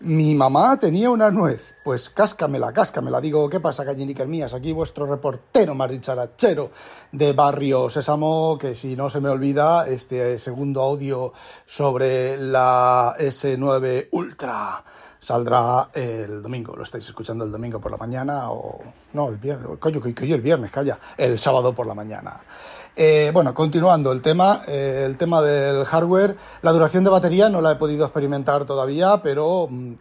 Mi mamá tenía una nuez. Pues cáscamela, cáscamela. Digo, ¿qué pasa, gallinicas mías? Aquí vuestro reportero más dicharachero de Barrio Sésamo, que si no se me olvida, este segundo audio sobre la S9 Ultra saldrá el domingo. Lo estáis escuchando el domingo por la mañana o... No, el viernes. Coño, que, el viernes, calla. El sábado por la mañana. Eh, bueno, continuando el tema, eh, el tema del hardware, la duración de batería no la he podido experimentar todavía, pero mm,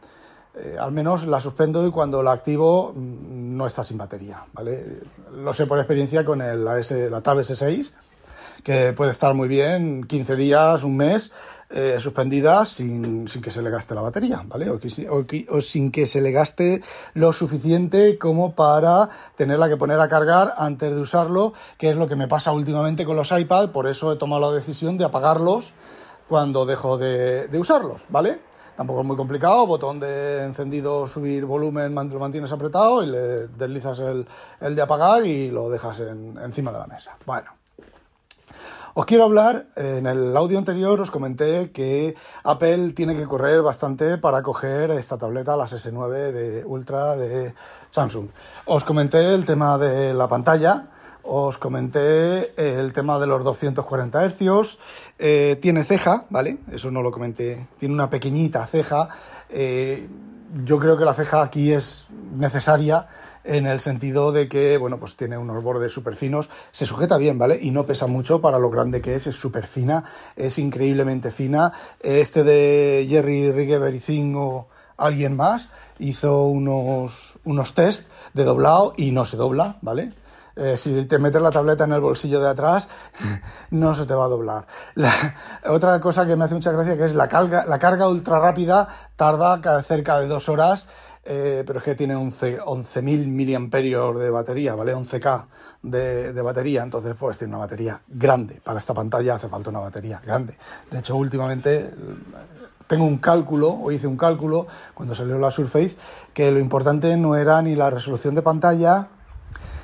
eh, al menos la suspendo y cuando la activo mm, no está sin batería, ¿vale? Lo sé por experiencia con el, la Tab S6, que puede estar muy bien 15 días, un mes, eh, suspendida sin, sin, que se le gaste la batería, ¿vale? O, o, sin que se le gaste lo suficiente como para tenerla que poner a cargar antes de usarlo, que es lo que me pasa últimamente con los iPad, por eso he tomado la decisión de apagarlos cuando dejo de, de usarlos, ¿vale? Tampoco es muy complicado, botón de encendido, subir volumen, lo mantienes apretado y le deslizas el, el de apagar y lo dejas en, encima de la mesa. Bueno. Os quiero hablar, en el audio anterior os comenté que Apple tiene que correr bastante para coger esta tableta, las S9 de Ultra de Samsung. Os comenté el tema de la pantalla, os comenté el tema de los 240 Hz, eh, tiene ceja, ¿vale? Eso no lo comenté, tiene una pequeñita ceja. Eh, yo creo que la ceja aquí es necesaria en el sentido de que, bueno, pues tiene unos bordes súper finos, se sujeta bien, ¿vale? Y no pesa mucho para lo grande que es, es súper fina, es increíblemente fina. Este de Jerry Rigger o alguien más hizo unos, unos test de doblado y no se dobla, ¿vale? Eh, si te metes la tableta en el bolsillo de atrás, no se te va a doblar. otra cosa que me hace mucha gracia que es la carga, la carga ultra rápida tarda cerca de dos horas eh, pero es que tiene 11.000 miliamperios de batería, ¿vale? 11K de, de, batería, entonces pues tiene una batería grande. Para esta pantalla hace falta una batería grande. De hecho, últimamente tengo un cálculo, o hice un cálculo cuando salió la Surface, que lo importante no era ni la resolución de pantalla,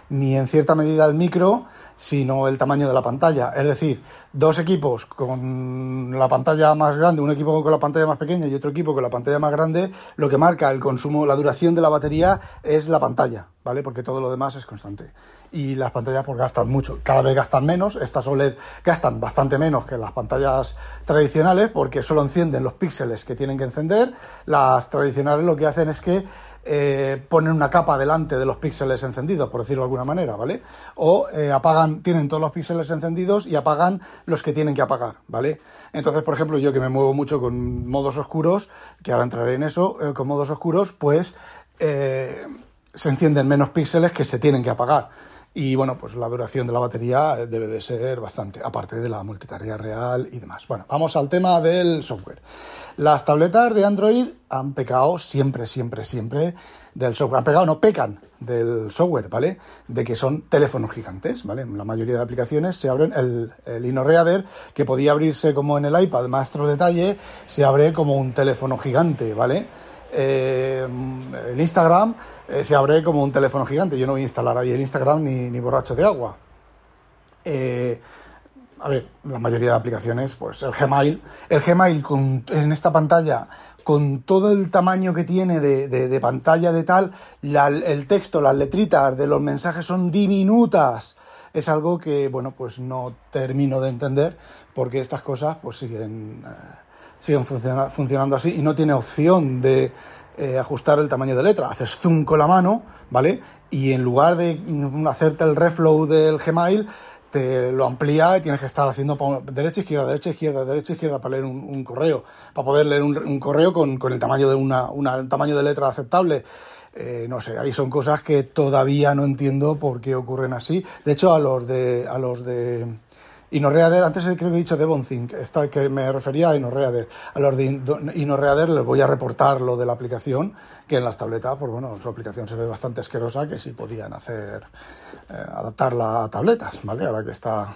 ni en cierta medida el micro, sino el tamaño de la pantalla. Es decir, dos equipos con la pantalla más grande, un equipo con la pantalla más pequeña y otro equipo con la pantalla más grande, lo que marca el consumo, la duración de la batería es la pantalla, ¿vale? Porque todo lo demás es constante. Y las pantallas pues gastan mucho, cada vez gastan menos, estas OLED gastan bastante menos que las pantallas tradicionales porque solo encienden los píxeles que tienen que encender. Las tradicionales lo que hacen es que eh, ponen una capa delante de los píxeles encendidos, por decirlo de alguna manera, ¿vale? O eh, apagan, tienen todos los píxeles encendidos y apagan los que tienen que apagar, ¿vale? Entonces, por ejemplo, yo que me muevo mucho con modos oscuros, que ahora entraré en eso, eh, con modos oscuros, pues se encienden menos píxeles que se tienen que apagar. Y bueno, pues la duración de la batería debe de ser bastante, aparte de la multitarea real y demás. Bueno, vamos al tema del software. Las tabletas de Android han pecado siempre, siempre, siempre del software. Han pecado, no pecan del software, ¿vale? De que son teléfonos gigantes, ¿vale? La mayoría de aplicaciones se abren, el, el InnoReader, que podía abrirse como en el iPad, maestro detalle, se abre como un teléfono gigante, ¿vale? Eh, el Instagram eh, se abre como un teléfono gigante. Yo no voy a instalar ahí el Instagram ni, ni borracho de agua. Eh, a ver, la mayoría de aplicaciones, pues el Gmail, el Gmail con, en esta pantalla, con todo el tamaño que tiene de, de, pantalla de tal, el texto, las letritas de los mensajes son diminutas. Es algo que, bueno, pues no termino de entender porque estas cosas pues siguen, eh, siguen funcionando así y no tiene opción de eh, ajustar el tamaño de letra. Haces zoom con la mano, ¿vale? Y en lugar de hacerte el reflow del Gmail, te lo amplía y tienes que estar haciendo derecha, izquierda, derecha, izquierda, derecha, izquierda para leer un, correo, para poder leer un, correo con, el tamaño de una, un tamaño de letra aceptable. Eh, no sé, ahí son cosas que todavía no entiendo por qué ocurren así. De hecho, a los de, a los de InnoReader, antes creo que he dicho DevonThink, esta, que me refería a InnoReader. A los de InnoReader les voy a reportar lo de la aplicación, que en las tabletas, pues bueno, su aplicación se ve bastante asquerosa, que sí podían hacer, eh, adaptarla a tabletas, ¿vale? Ahora que está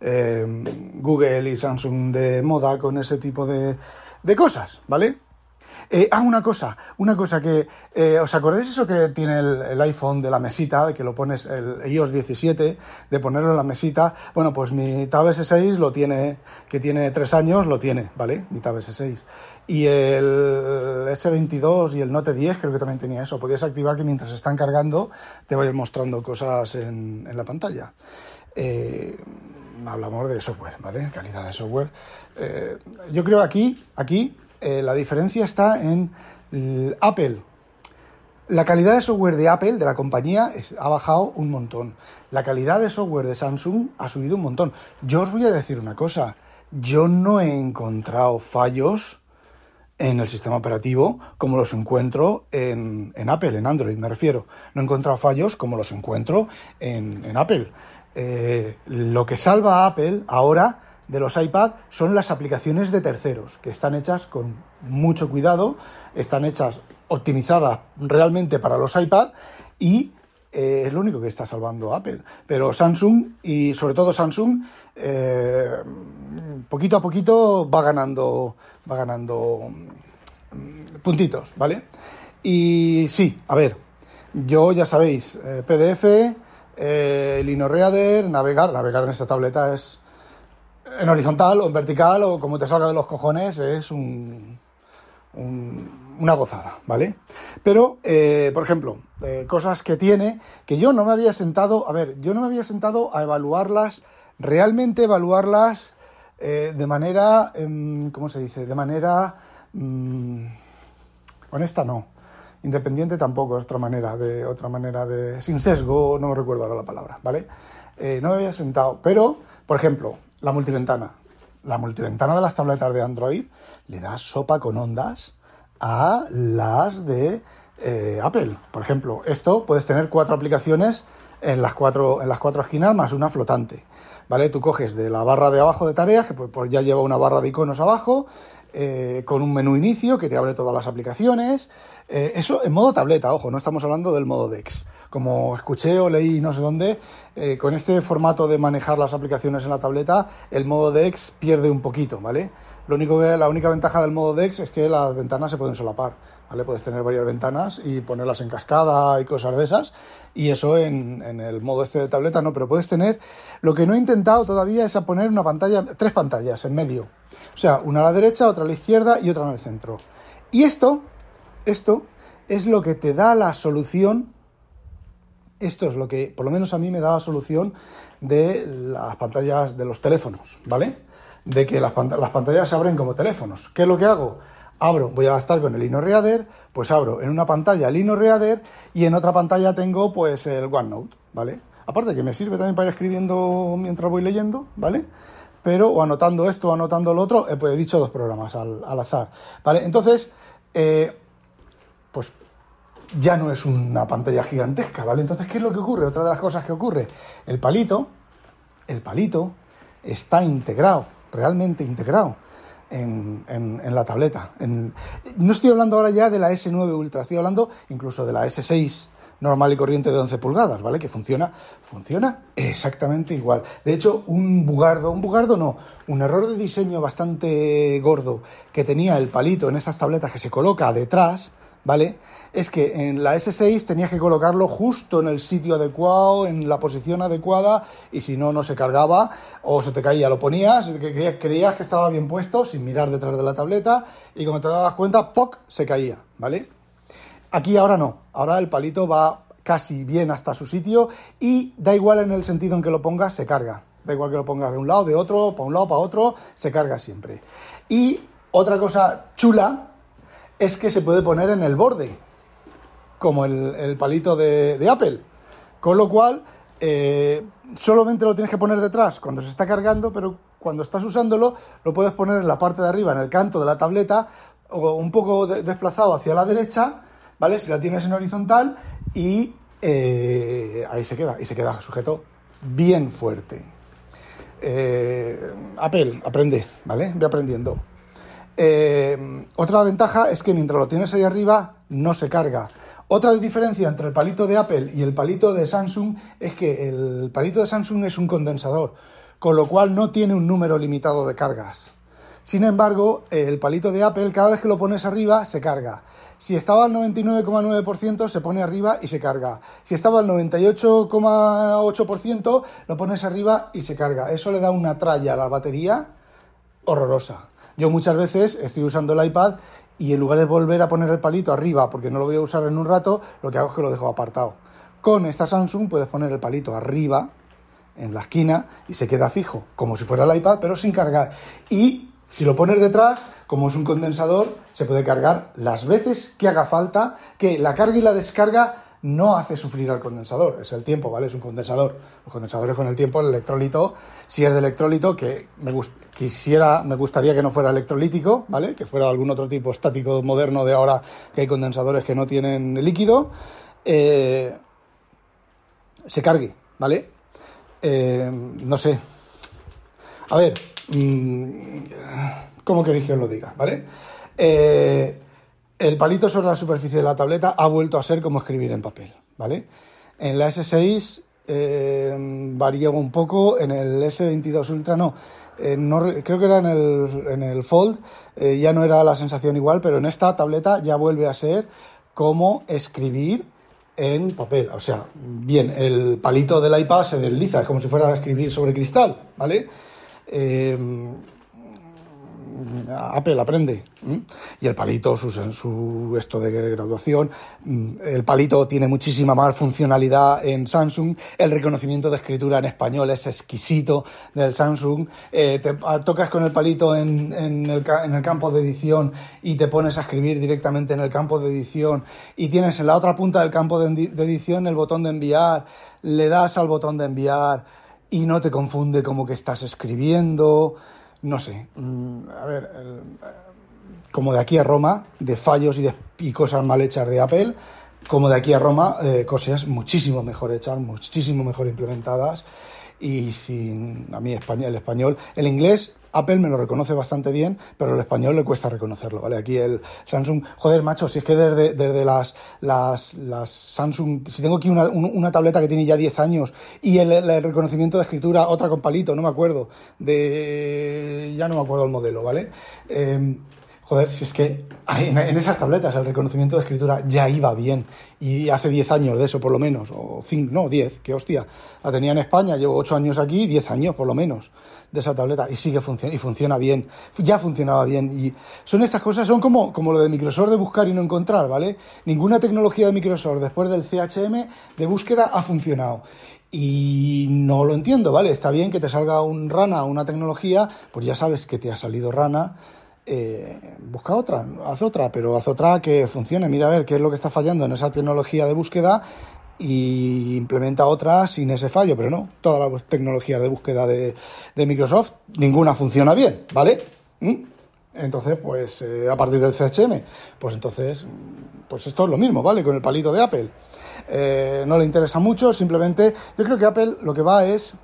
eh, Google y Samsung de moda con ese tipo de, de cosas, ¿vale? Eh, ah, una cosa, una cosa que, eh, ¿os acordáis eso que tiene el, iPhone de la mesita, de que lo pones, el iOS 17, de ponerlo en la mesita? Bueno, pues mi Tab S6 lo tiene, que tiene tres años, lo tiene, ¿vale? Mi Tab S6. Y el S22 y el Note 10 creo que también tenía eso. Podías activar que mientras están cargando te vayan mostrando cosas en, la pantalla. Eh, hablamos de software, ¿vale? Calidad de software. Yo creo aquí, aquí eh, la diferencia está en Apple. La calidad de software de Apple, de la compañía, ha bajado un montón. La calidad de software de Samsung ha subido un montón. Yo os voy a decir una cosa. Yo no he encontrado fallos en el sistema operativo como los encuentro en, Apple, en Android me refiero. No he encontrado fallos como los encuentro en, en Apple. Eh, lo que salva a Apple ahora de los iPad son las aplicaciones de terceros, que están hechas con mucho cuidado, están hechas optimizadas realmente para los iPad y eh, es lo único que está salvando Apple. Pero Samsung y sobre todo Samsung eh, poquito a poquito va ganando va ganando mm, puntitos, ¿vale? Y sí, a ver, yo ya sabéis, PDF eh, el InnoReader, navegar, navegar en esta tableta es en horizontal o en vertical o como te salga de los cojones, es un, una gozada, ¿vale? Pero, eh, por ejemplo, eh, cosas que tiene que yo no me había sentado, a ver, yo no me había sentado a evaluarlas, realmente evaluarlas de manera, em, ¿cómo se dice? De manera mm, honesta, no Independiente tampoco, es otra manera de, otra manera de, sin sesgo, no me recuerdo ahora la palabra, ¿vale? Eh, no me había sentado, pero, por ejemplo, la multiventana. La multiventana de las tabletas de Android le da sopa con ondas a las de eh, Apple. Por ejemplo, esto puedes tener cuatro aplicaciones en las cuatro, en las cuatro esquinas más una flotante. ¿Vale? Tú coges de la barra de abajo de tareas, que pues, pues ya lleva una barra de iconos abajo, eh, con un menú inicio que te abre todas las aplicaciones. Eh, eso en modo tableta, ojo, no estamos hablando del modo DeX. Como escuché o leí no sé dónde, eh, con este formato de manejar las aplicaciones en la tableta, el modo DeX pierde un poquito, ¿vale? Lo único que, la única ventaja del modo DeX es que las ventanas se pueden solapar, ¿vale? Puedes tener varias ventanas y ponerlas en cascada y cosas de esas, y eso en, en el modo este de tableta no, pero puedes tener, lo que no he intentado todavía es a poner una pantalla, tres pantallas en medio, o sea, una a la derecha, otra a la izquierda y otra en el centro. Y esto, esto es lo que te da la solución, esto es lo que, por lo menos a mí me da la solución de las pantallas de los teléfonos, ¿vale? De que las, pantallas se abren como teléfonos. ¿Qué es lo que hago? Abro, voy a estar con el InnoReader, pues abro en una pantalla el InnoReader y en otra pantalla tengo pues el OneNote, ¿vale? Aparte que me sirve también para ir escribiendo mientras voy leyendo, ¿vale? pero o anotando esto o anotando lo otro, pues he dicho dos programas al, azar. ¿Vale? Entonces, eh, pues ya no es una pantalla gigantesca, ¿vale? Entonces, ¿qué es lo que ocurre? Otra de las cosas que ocurre, el palito, el palito está integrado, realmente integrado en, en la tableta. no estoy hablando ahora ya de la S9 Ultra, estoy hablando incluso de la S6 normal y corriente de 11 pulgadas, ¿vale? Que funciona, funciona exactamente igual. De hecho, un bugardo, un bugardo no, un error de diseño bastante gordo que tenía el palito en esas tabletas que se coloca detrás, ¿vale? Es que en la S6 tenías que colocarlo justo en el sitio adecuado, en la posición adecuada, y si no, no se cargaba o se te caía. Lo ponías, creías que estaba bien puesto sin mirar detrás de la tableta, y cuando te dabas cuenta, ¡poc! se caía, ¿vale? Aquí ahora no, ahora el palito va casi bien hasta su sitio y da igual en el sentido en que lo pongas, se carga. Da igual que lo pongas de un lado, de otro, para un lado, para otro, se carga siempre. Y otra cosa chula es que se puede poner en el borde, como el, palito de, Apple. Con lo cual, eh, solamente lo tienes que poner detrás cuando se está cargando, pero cuando estás usándolo, lo puedes poner en la parte de arriba, en el canto de la tableta, o un poco desplazado hacia la derecha, ¿vale? Si la tienes en horizontal y eh, ahí se queda, y se queda sujeto bien fuerte. Eh, Apple, aprende, ¿vale? Ve aprendiendo. Eh, otra ventaja es que mientras lo tienes ahí arriba, no se carga. Otra diferencia entre el palito de Apple y el palito de Samsung es que el palito de Samsung es un condensador, con lo cual no tiene un número limitado de cargas. Sin embargo, el palito de Apple, cada vez que lo pones arriba, se carga. Si estaba al 99,9%, se pone arriba y se carga. Si estaba al 98,8%, lo pones arriba y se carga. Eso le da una tralla a la batería horrorosa. Yo muchas veces estoy usando el iPad y en lugar de volver a poner el palito arriba, porque no lo voy a usar en un rato, lo que hago es que lo dejo apartado. Con esta Samsung puedes poner el palito arriba, en la esquina, y se queda fijo, como si fuera el iPad, pero sin cargar. Y si lo pones detrás, como es un condensador, se puede cargar las veces que haga falta, que la carga y la descarga no hace sufrir al condensador, es el tiempo, ¿vale? Es un condensador. Los condensadores con el tiempo, el electrolito, si es de electrolito, que me quisiera, me gustaría que no fuera electrolítico, ¿vale? Que fuera algún otro tipo estático moderno de ahora que hay condensadores que no tienen líquido, eh, se cargue, ¿vale? Eh, no sé. A ver, Mm, ¿Cómo queréis que os lo diga? ¿Vale? Eh, el palito sobre la superficie de la tableta ha vuelto a ser como escribir en papel, ¿vale? En la S6 eh, varía un poco, en el S22 Ultra no. Eh, creo que era en el, en el Fold, ya no era la sensación igual, pero en esta tableta ya vuelve a ser como escribir en papel. O sea, bien, el palito del iPad se desliza, es como si fuera a escribir sobre cristal, ¿vale? Eh, Apple aprende. Y el palito, su, su, esto de graduación, mm, el palito tiene muchísima más funcionalidad en Samsung. El reconocimiento de escritura en español es exquisito del Samsung. Eh, te tocas con el palito en, el, en, el, campo de edición y te pones a escribir directamente en el campo de edición. Y tienes en la otra punta del campo de edición el botón de enviar. Le das al botón de enviar y no te confunde como que estás escribiendo, no sé, mm, a ver, como de aquí a Roma, de fallos y, de, cosas mal hechas de Apple, como de aquí a Roma, eh, cosas muchísimo mejor hechas, muchísimo mejor implementadas y sin a mí el español, el inglés Apple me lo reconoce bastante bien, pero el español le cuesta reconocerlo, ¿vale? Aquí el Samsung, joder, macho, si es que desde, desde las, las, las Samsung, si tengo aquí una, una tableta que tiene ya 10 años y el, reconocimiento de escritura, otra con palito, no me acuerdo, de, ya no me acuerdo el modelo, ¿vale? Eh, Joder, si es que en, esas tabletas el reconocimiento de escritura ya iba bien. Y hace 10 años de eso, por lo menos. O 5, no, 10, que hostia. La tenía en España, llevo 8 años aquí, 10 años por lo menos de esa tableta. Y sigue funcionando, y funciona bien. Ya funcionaba bien. Y son estas cosas, son como, como lo de Microsoft de buscar y no encontrar, ¿vale? Ninguna tecnología de Microsoft después del CHM de búsqueda ha funcionado. Y no lo entiendo, ¿vale? Está bien que te salga un rana, una tecnología, pues ya sabes que te ha salido rana eh, busca otra, haz otra, pero haz otra que funcione. Mira a ver qué es lo que está fallando en esa tecnología de búsqueda y implementa otra sin ese fallo, pero no, todas las tecnologías de búsqueda de, Microsoft, ninguna funciona bien, ¿vale? ¿Mm? Entonces, pues eh, a partir del CHM, pues entonces, pues esto es lo mismo, ¿vale? Con el palito de Apple. Eh, no le interesa mucho, simplemente yo creo que Apple lo que va es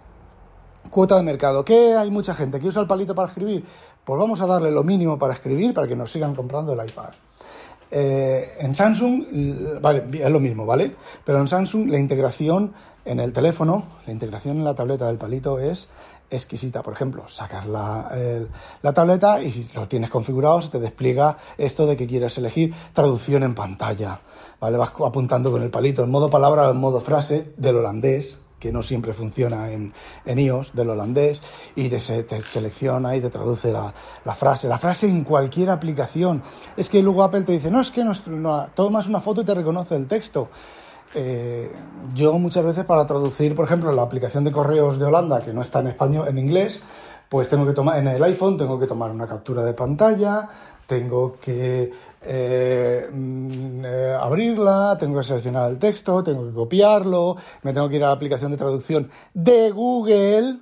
cuota de mercado. ¿Qué hay mucha gente que usa el palito para escribir? Pues vamos a darle lo mínimo para escribir para que nos sigan comprando el iPad. Eh, en Samsung, vale, es lo mismo, ¿vale? Pero en Samsung la integración en el teléfono, la integración en la tableta del palito es exquisita. Por ejemplo, sacar la, la, tableta y si lo tienes configurado se te despliega esto de que quieres elegir traducción en pantalla. ¿Vale? Vas apuntando con el palito en modo palabra o en modo frase del holandés que no siempre funciona en, en iOS, del holandés, y te, selecciona y te traduce la, la, frase. La frase en cualquier aplicación. Es que luego Apple te dice, no, es que no, tomas una foto y te reconoce el texto. Eh, yo muchas veces para traducir, por ejemplo, la aplicación de correos de Holanda, que no está en español, en inglés, pues tengo que tomar, en el iPhone tengo que tomar una captura de pantalla, tengo que eh, mm, eh, abrirla, tengo que seleccionar el texto, tengo que copiarlo, me tengo que ir a la aplicación de traducción de Google,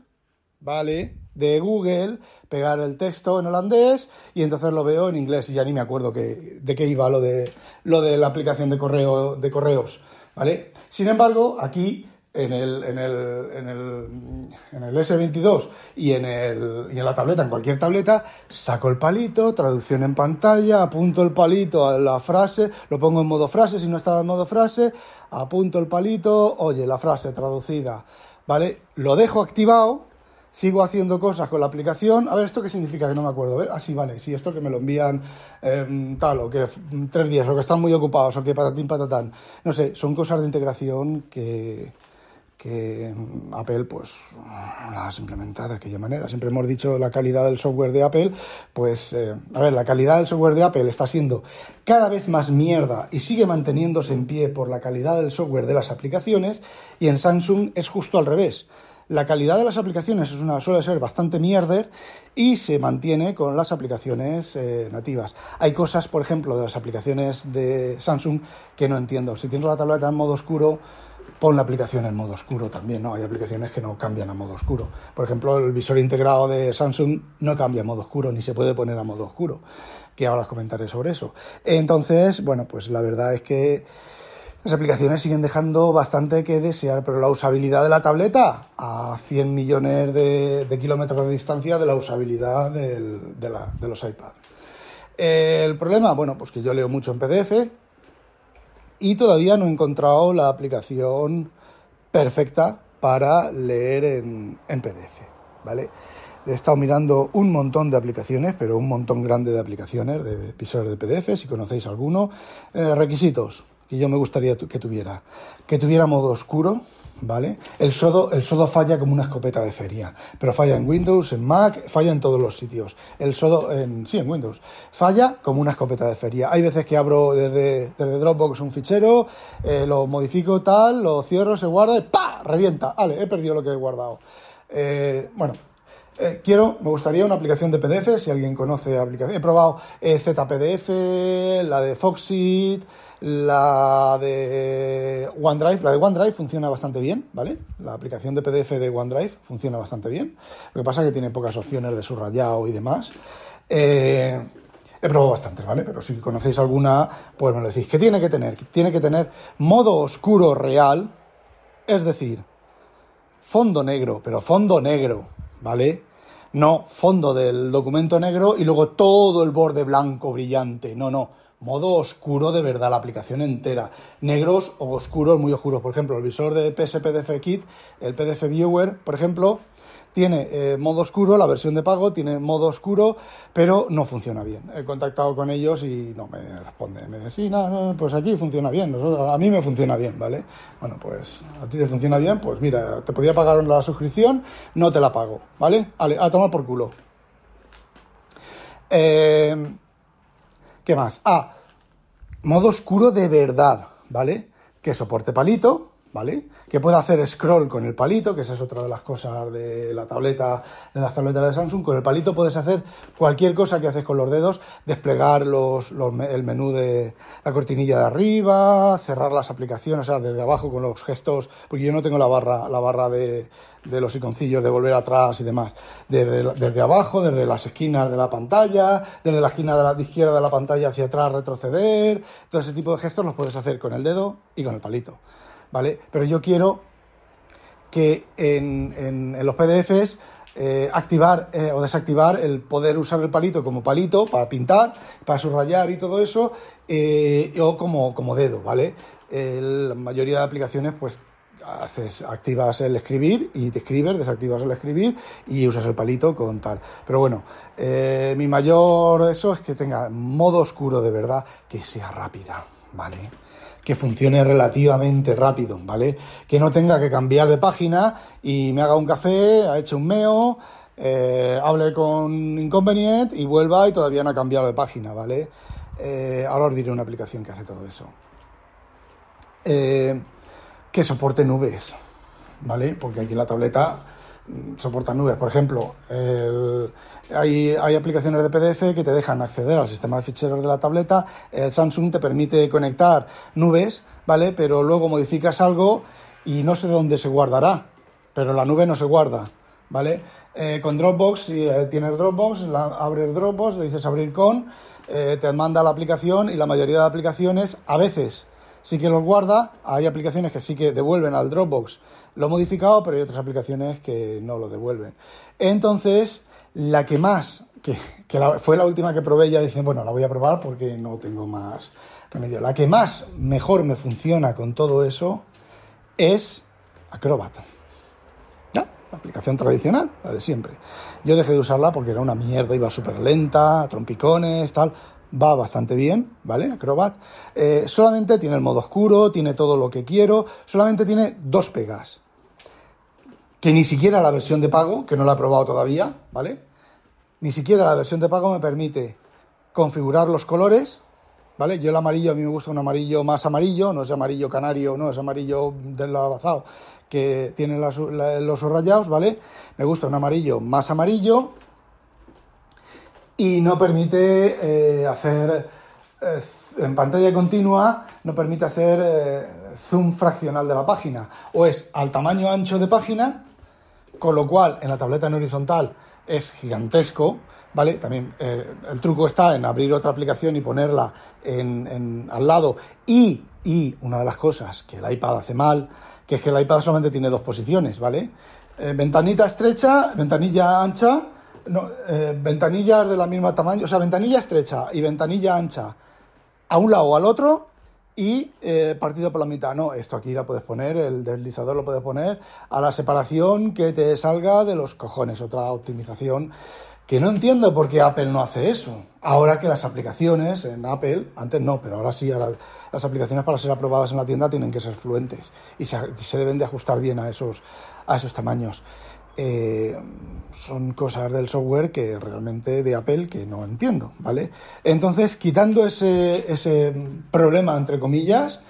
¿vale? De Google, pegar el texto en holandés y entonces lo veo en inglés y ya ni me acuerdo que, de qué iba lo de, lo de la aplicación de, correo, de correos, ¿vale? Sin embargo, aquí en el, en el, en el, en el S22 y en, el, y en la tableta, en cualquier tableta, saco el palito, traducción en pantalla, apunto el palito a la frase, lo pongo en modo frase, si no estaba en modo frase, apunto el palito, oye, la frase traducida, ¿vale? Lo dejo activado sigo haciendo cosas con la aplicación. A ver, ¿esto qué significa? Que no me acuerdo. ¿eh? Ah, vale, sí, esto que me lo envían em, tal, o que tres días, o que están muy ocupados, o que patatín patatán. No sé, son cosas de integración que, que Apple pues las implementa de aquella manera. Siempre hemos dicho la calidad del software de Apple, pues eh, a ver, la calidad del software de Apple está siendo cada vez más mierda y sigue manteniéndose en pie por la calidad del software de las aplicaciones y en Samsung es justo al revés. La calidad de las aplicaciones es una, suele ser bastante mierder y se mantiene con las aplicaciones eh, nativas. Hay cosas, por ejemplo, de las aplicaciones de Samsung que no entiendo. Si tienes la tableta en modo oscuro, pon la aplicación en modo oscuro también, ¿no? Hay aplicaciones que no cambian a modo oscuro. Por ejemplo, el visor integrado de Samsung no cambia a modo oscuro, ni se puede poner a modo oscuro, que ahora os comentaré sobre eso. Entonces, bueno, pues la verdad es que las aplicaciones siguen dejando bastante que desear, pero la usabilidad de la tableta a 100 millones de, kilómetros de distancia de la usabilidad de, los iPad. el problema, bueno, pues que yo leo mucho en PDF y todavía no he encontrado la aplicación perfecta para leer en, PDF, ¿vale? He estado mirando un montón de aplicaciones, pero un montón grande de aplicaciones de visores de PDF, si conocéis alguno. Eh, requisitos, que yo me gustaría que tuviera. Que tuviera modo oscuro, ¿vale? El sodo, el sodo falla como una escopeta de feria, pero falla en Windows, en Mac, falla en todos los sitios. El sodo, en, sí, en Windows, falla como una escopeta de feria. Hay veces que abro desde, Dropbox un fichero, eh, lo modifico tal, lo cierro, se guarda y ¡pa! revienta. Vale, he perdido lo que he guardado. Eh, bueno, eh, quiero, me gustaría una aplicación de PDF, si alguien conoce aplicación. He probado ZPDF, la de Foxit, la de OneDrive, la de OneDrive funciona bastante bien, ¿vale? La aplicación de PDF de OneDrive funciona bastante bien. Lo que pasa es que tiene pocas opciones de subrayado y demás. Eh, he probado bastante, ¿vale? Pero si conocéis alguna, pues me lo decís. ¿Qué tiene que tener? Tiene que tener modo oscuro real, es decir, fondo negro, pero fondo negro, ¿vale? No fondo del documento negro y luego todo el borde blanco brillante. No, no modo oscuro de verdad, la aplicación entera. Negros o oscuros, muy oscuros. Por ejemplo, el visor de PSPDF Kit, el PDF Viewer, por ejemplo, tiene eh, modo oscuro, la versión de pago tiene modo oscuro, pero no funciona bien. He contactado con ellos y no me responden. Me dicen, sí, no, pues aquí funciona bien. a mí me funciona bien, ¿vale? Bueno, pues a ti te funciona bien, pues mira, te podía pagar la suscripción, no te la pago, ¿vale? Vale, a tomar por culo. Eh, ¿Qué más? Ah, modo oscuro de verdad, ¿vale? Que soporte palito, ¿vale? Que pueda hacer scroll con el palito, que esa es otra de las cosas de la tableta, de las tabletas de Samsung. Con el palito puedes hacer cualquier cosa que haces con los dedos, desplegar los, el menú de la cortinilla de arriba, cerrar las aplicaciones, o sea, desde abajo con los gestos, porque yo no tengo la barra, la barra de, de los iconcillos de volver atrás y demás. Desde, desde abajo, desde las esquinas de la pantalla, desde la esquina de la izquierda de la pantalla hacia atrás, retroceder, todo ese tipo de gestos los puedes hacer con el dedo y con el palito. ¿Vale? Pero yo quiero que en, en, los PDFs eh, activar eh, o desactivar el poder usar el palito como palito para pintar, para subrayar y todo eso, eh, o como, como dedo, ¿vale? la mayoría de aplicaciones, pues haces, activas el escribir y te escribes, desactivas el escribir y usas el palito con tal. Pero bueno, mi mayor eso es que tenga modo oscuro de verdad, que sea rápida, ¿vale? Que funcione relativamente rápido, ¿vale? Que no tenga que cambiar de página y me haga un café, ha hecho un meo, eh, hable con Inconvenient y vuelva y todavía no ha cambiado de página, ¿vale? Eh, ahora os diré una aplicación que hace todo eso. Eh, que soporte nubes, ¿vale? Porque aquí en la tableta mm, soporta nubes. Por ejemplo, el, hay, aplicaciones de PDF que te dejan acceder al sistema de ficheros de la tableta. El Samsung te permite conectar nubes, ¿vale? Pero luego modificas algo y no sé dónde se guardará. Pero la nube no se guarda, ¿vale? Eh, con Dropbox, si eh, tienes Dropbox, abres Dropbox, le dices abrir con, eh, te manda la aplicación y la mayoría de aplicaciones a veces sí que los guarda, hay aplicaciones que sí que devuelven al Dropbox lo modificado, pero hay otras aplicaciones que no lo devuelven. Entonces, la que más, que, fue la última que probé, ya dicen, bueno, la voy a probar porque no tengo más remedio. La que más mejor me funciona con todo eso es Acrobat. ¿Ya? La aplicación tradicional, la de siempre. Yo dejé de usarla porque era una mierda, iba súper lenta, trompicones, tal va bastante bien, ¿vale? Acrobat. Eh, solamente tiene el modo oscuro, tiene todo lo que quiero, solamente tiene dos pegas. Que ni siquiera la versión de pago, que no la he probado todavía, ¿vale? Ni siquiera la versión de pago me permite configurar los colores, ¿vale? Yo el amarillo, a mí me gusta un amarillo más amarillo, no es amarillo canario, no es amarillo del abazado que tiene los rayados, ¿vale? Me gusta un amarillo más amarillo, y no permite eh, hacer eh, en pantalla continua, no permite hacer eh, zoom fraccional de la página. O es al tamaño ancho de página, con lo cual en la tableta en horizontal es gigantesco, ¿vale? También el truco está en abrir otra aplicación y ponerla en, al lado. Y, y una de las cosas que el iPad hace mal, que es que el iPad solamente tiene dos posiciones, ¿vale? ventanita estrecha, ventanilla ancha no, eh, ventanillas de la misma tamaño, o sea, ventanilla estrecha y ventanilla ancha a un lado o al otro y eh, partido por la mitad. No, esto aquí la puedes poner, el deslizador lo puedes poner a la separación que te salga de los cojones, otra optimización que no entiendo por qué Apple no hace eso. Ahora que las aplicaciones en Apple, antes no, pero ahora sí, las aplicaciones para ser aprobadas en la tienda tienen que ser fluentes y se, se deben de ajustar bien a esos, a esos tamaños. Eh, son cosas del software que realmente de Apple que no entiendo, ¿vale? Entonces, quitando ese, ese problema, entre comillas,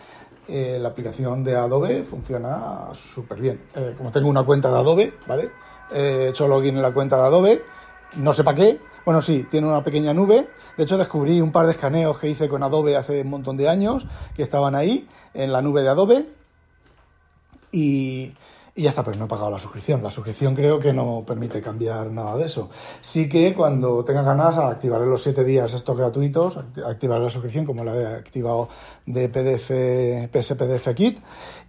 eh, la aplicación de Adobe funciona súper bien. Eh, como tengo una cuenta de Adobe, ¿vale? he hecho login en la cuenta de Adobe, no sé para qué. Bueno, sí, tiene una pequeña nube. De hecho, descubrí un par de escaneos que hice con Adobe hace un montón de años, que estaban ahí, en la nube de Adobe. Y, y ya está, pero no he pagado la suscripción. La suscripción creo que no permite cambiar nada de eso. Sí que cuando tenga ganas activaré los 7 días estos gratuitos, activaré la suscripción como la he activado de PDF, PSPDF Kit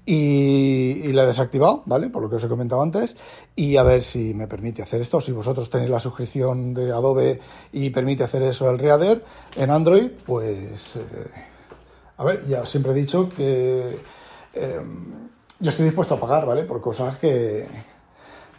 y, la he desactivado, ¿vale? Por lo que os he comentado antes y a ver si me permite hacer esto. Si vosotros tenéis la suscripción de Adobe y permite hacer eso el Reader en Android, pues... Eh, a ver, ya siempre he dicho que... Eh, yo estoy dispuesto a pagar, ¿vale? Por cosas que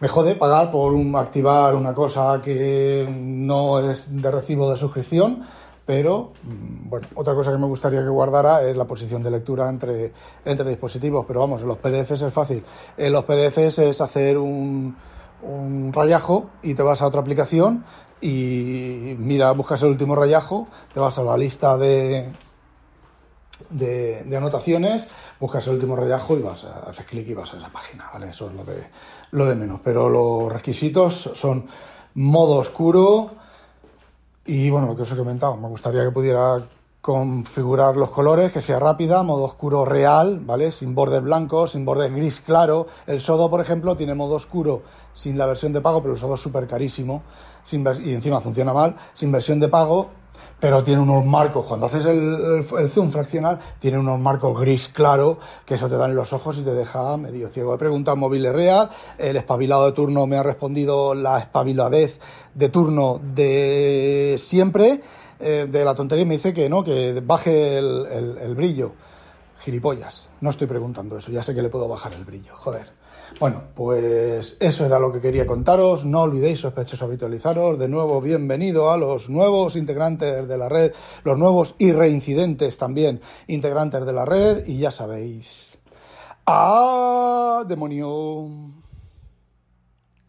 me jode pagar por un, activar una cosa que no es de recibo de suscripción, pero mm, bueno, otra cosa que me gustaría que guardara es la posición de lectura entre, entre dispositivos, pero vamos, en los PDFs es fácil. En los PDFs es hacer un, un rayajo y te vas a otra aplicación y mira, buscas el último rayajo, te vas a la lista de, de, anotaciones, buscas el último rayajo y vas, a, haces clic y vas a esa página, ¿vale? Eso es lo de, lo de menos. Pero los requisitos son modo oscuro y, bueno, lo que os he comentado, me gustaría que pudiera configurar los colores, que sea rápida, modo oscuro real, ¿vale? Sin bordes blancos, sin bordes gris claro. El Sodo, por ejemplo, tiene modo oscuro sin la versión de pago, pero el Sodo es súper carísimo y encima funciona mal. Sin versión de pago, pero tiene unos marcos, cuando haces el, zoom fraccional, tiene unos marcos gris claro, que eso te dan en los ojos y te deja medio ciego. He preguntado al móvil real, el espabilado de turno me ha respondido la espabiladez de turno de siempre, eh, de la tontería, y me dice que no, que baje el brillo. Gilipollas, no estoy preguntando eso, ya sé que le puedo bajar el brillo, joder. Bueno, pues eso era lo que quería contaros. No olvidéis, sospechosos, habitualizaros. De nuevo, bienvenido a los nuevos integrantes de la red, los nuevos y reincidentes también integrantes de la red. Y ya sabéis. ¡Ah, demonio!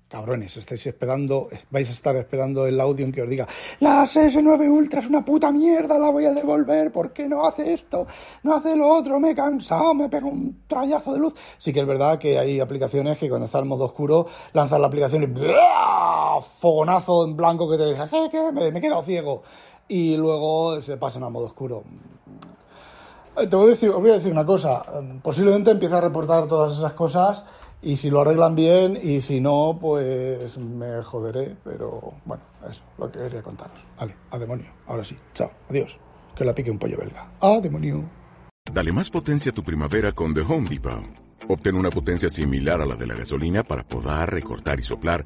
Cabrones, estáis esperando, vais a estar esperando el audio en que os diga la S9 Ultra es una puta mierda, la voy a devolver, ¿por qué no hace esto? No hace lo otro, me he cansado, me pego un trayazo de luz. Sí que es verdad que hay aplicaciones que cuando está en modo oscuro lanzan la aplicación y fogonazo en blanco que te deja, ¿qué, qué? Me, me he quedado ciego. Y luego se pasan a modo oscuro. Eh, te voy a decir, os voy a decir una cosa, posiblemente empiece a reportar todas esas cosas y si lo arreglan bien y si no, pues me joderé, pero bueno, eso, lo que quería contaros. Vale, a demonio, ahora sí, chao, adiós, que la pique un pollo belga. A demonio. Dale más potencia a tu primavera con The Home Depot. Obtén una potencia similar a la de la gasolina para podar, recortar y soplar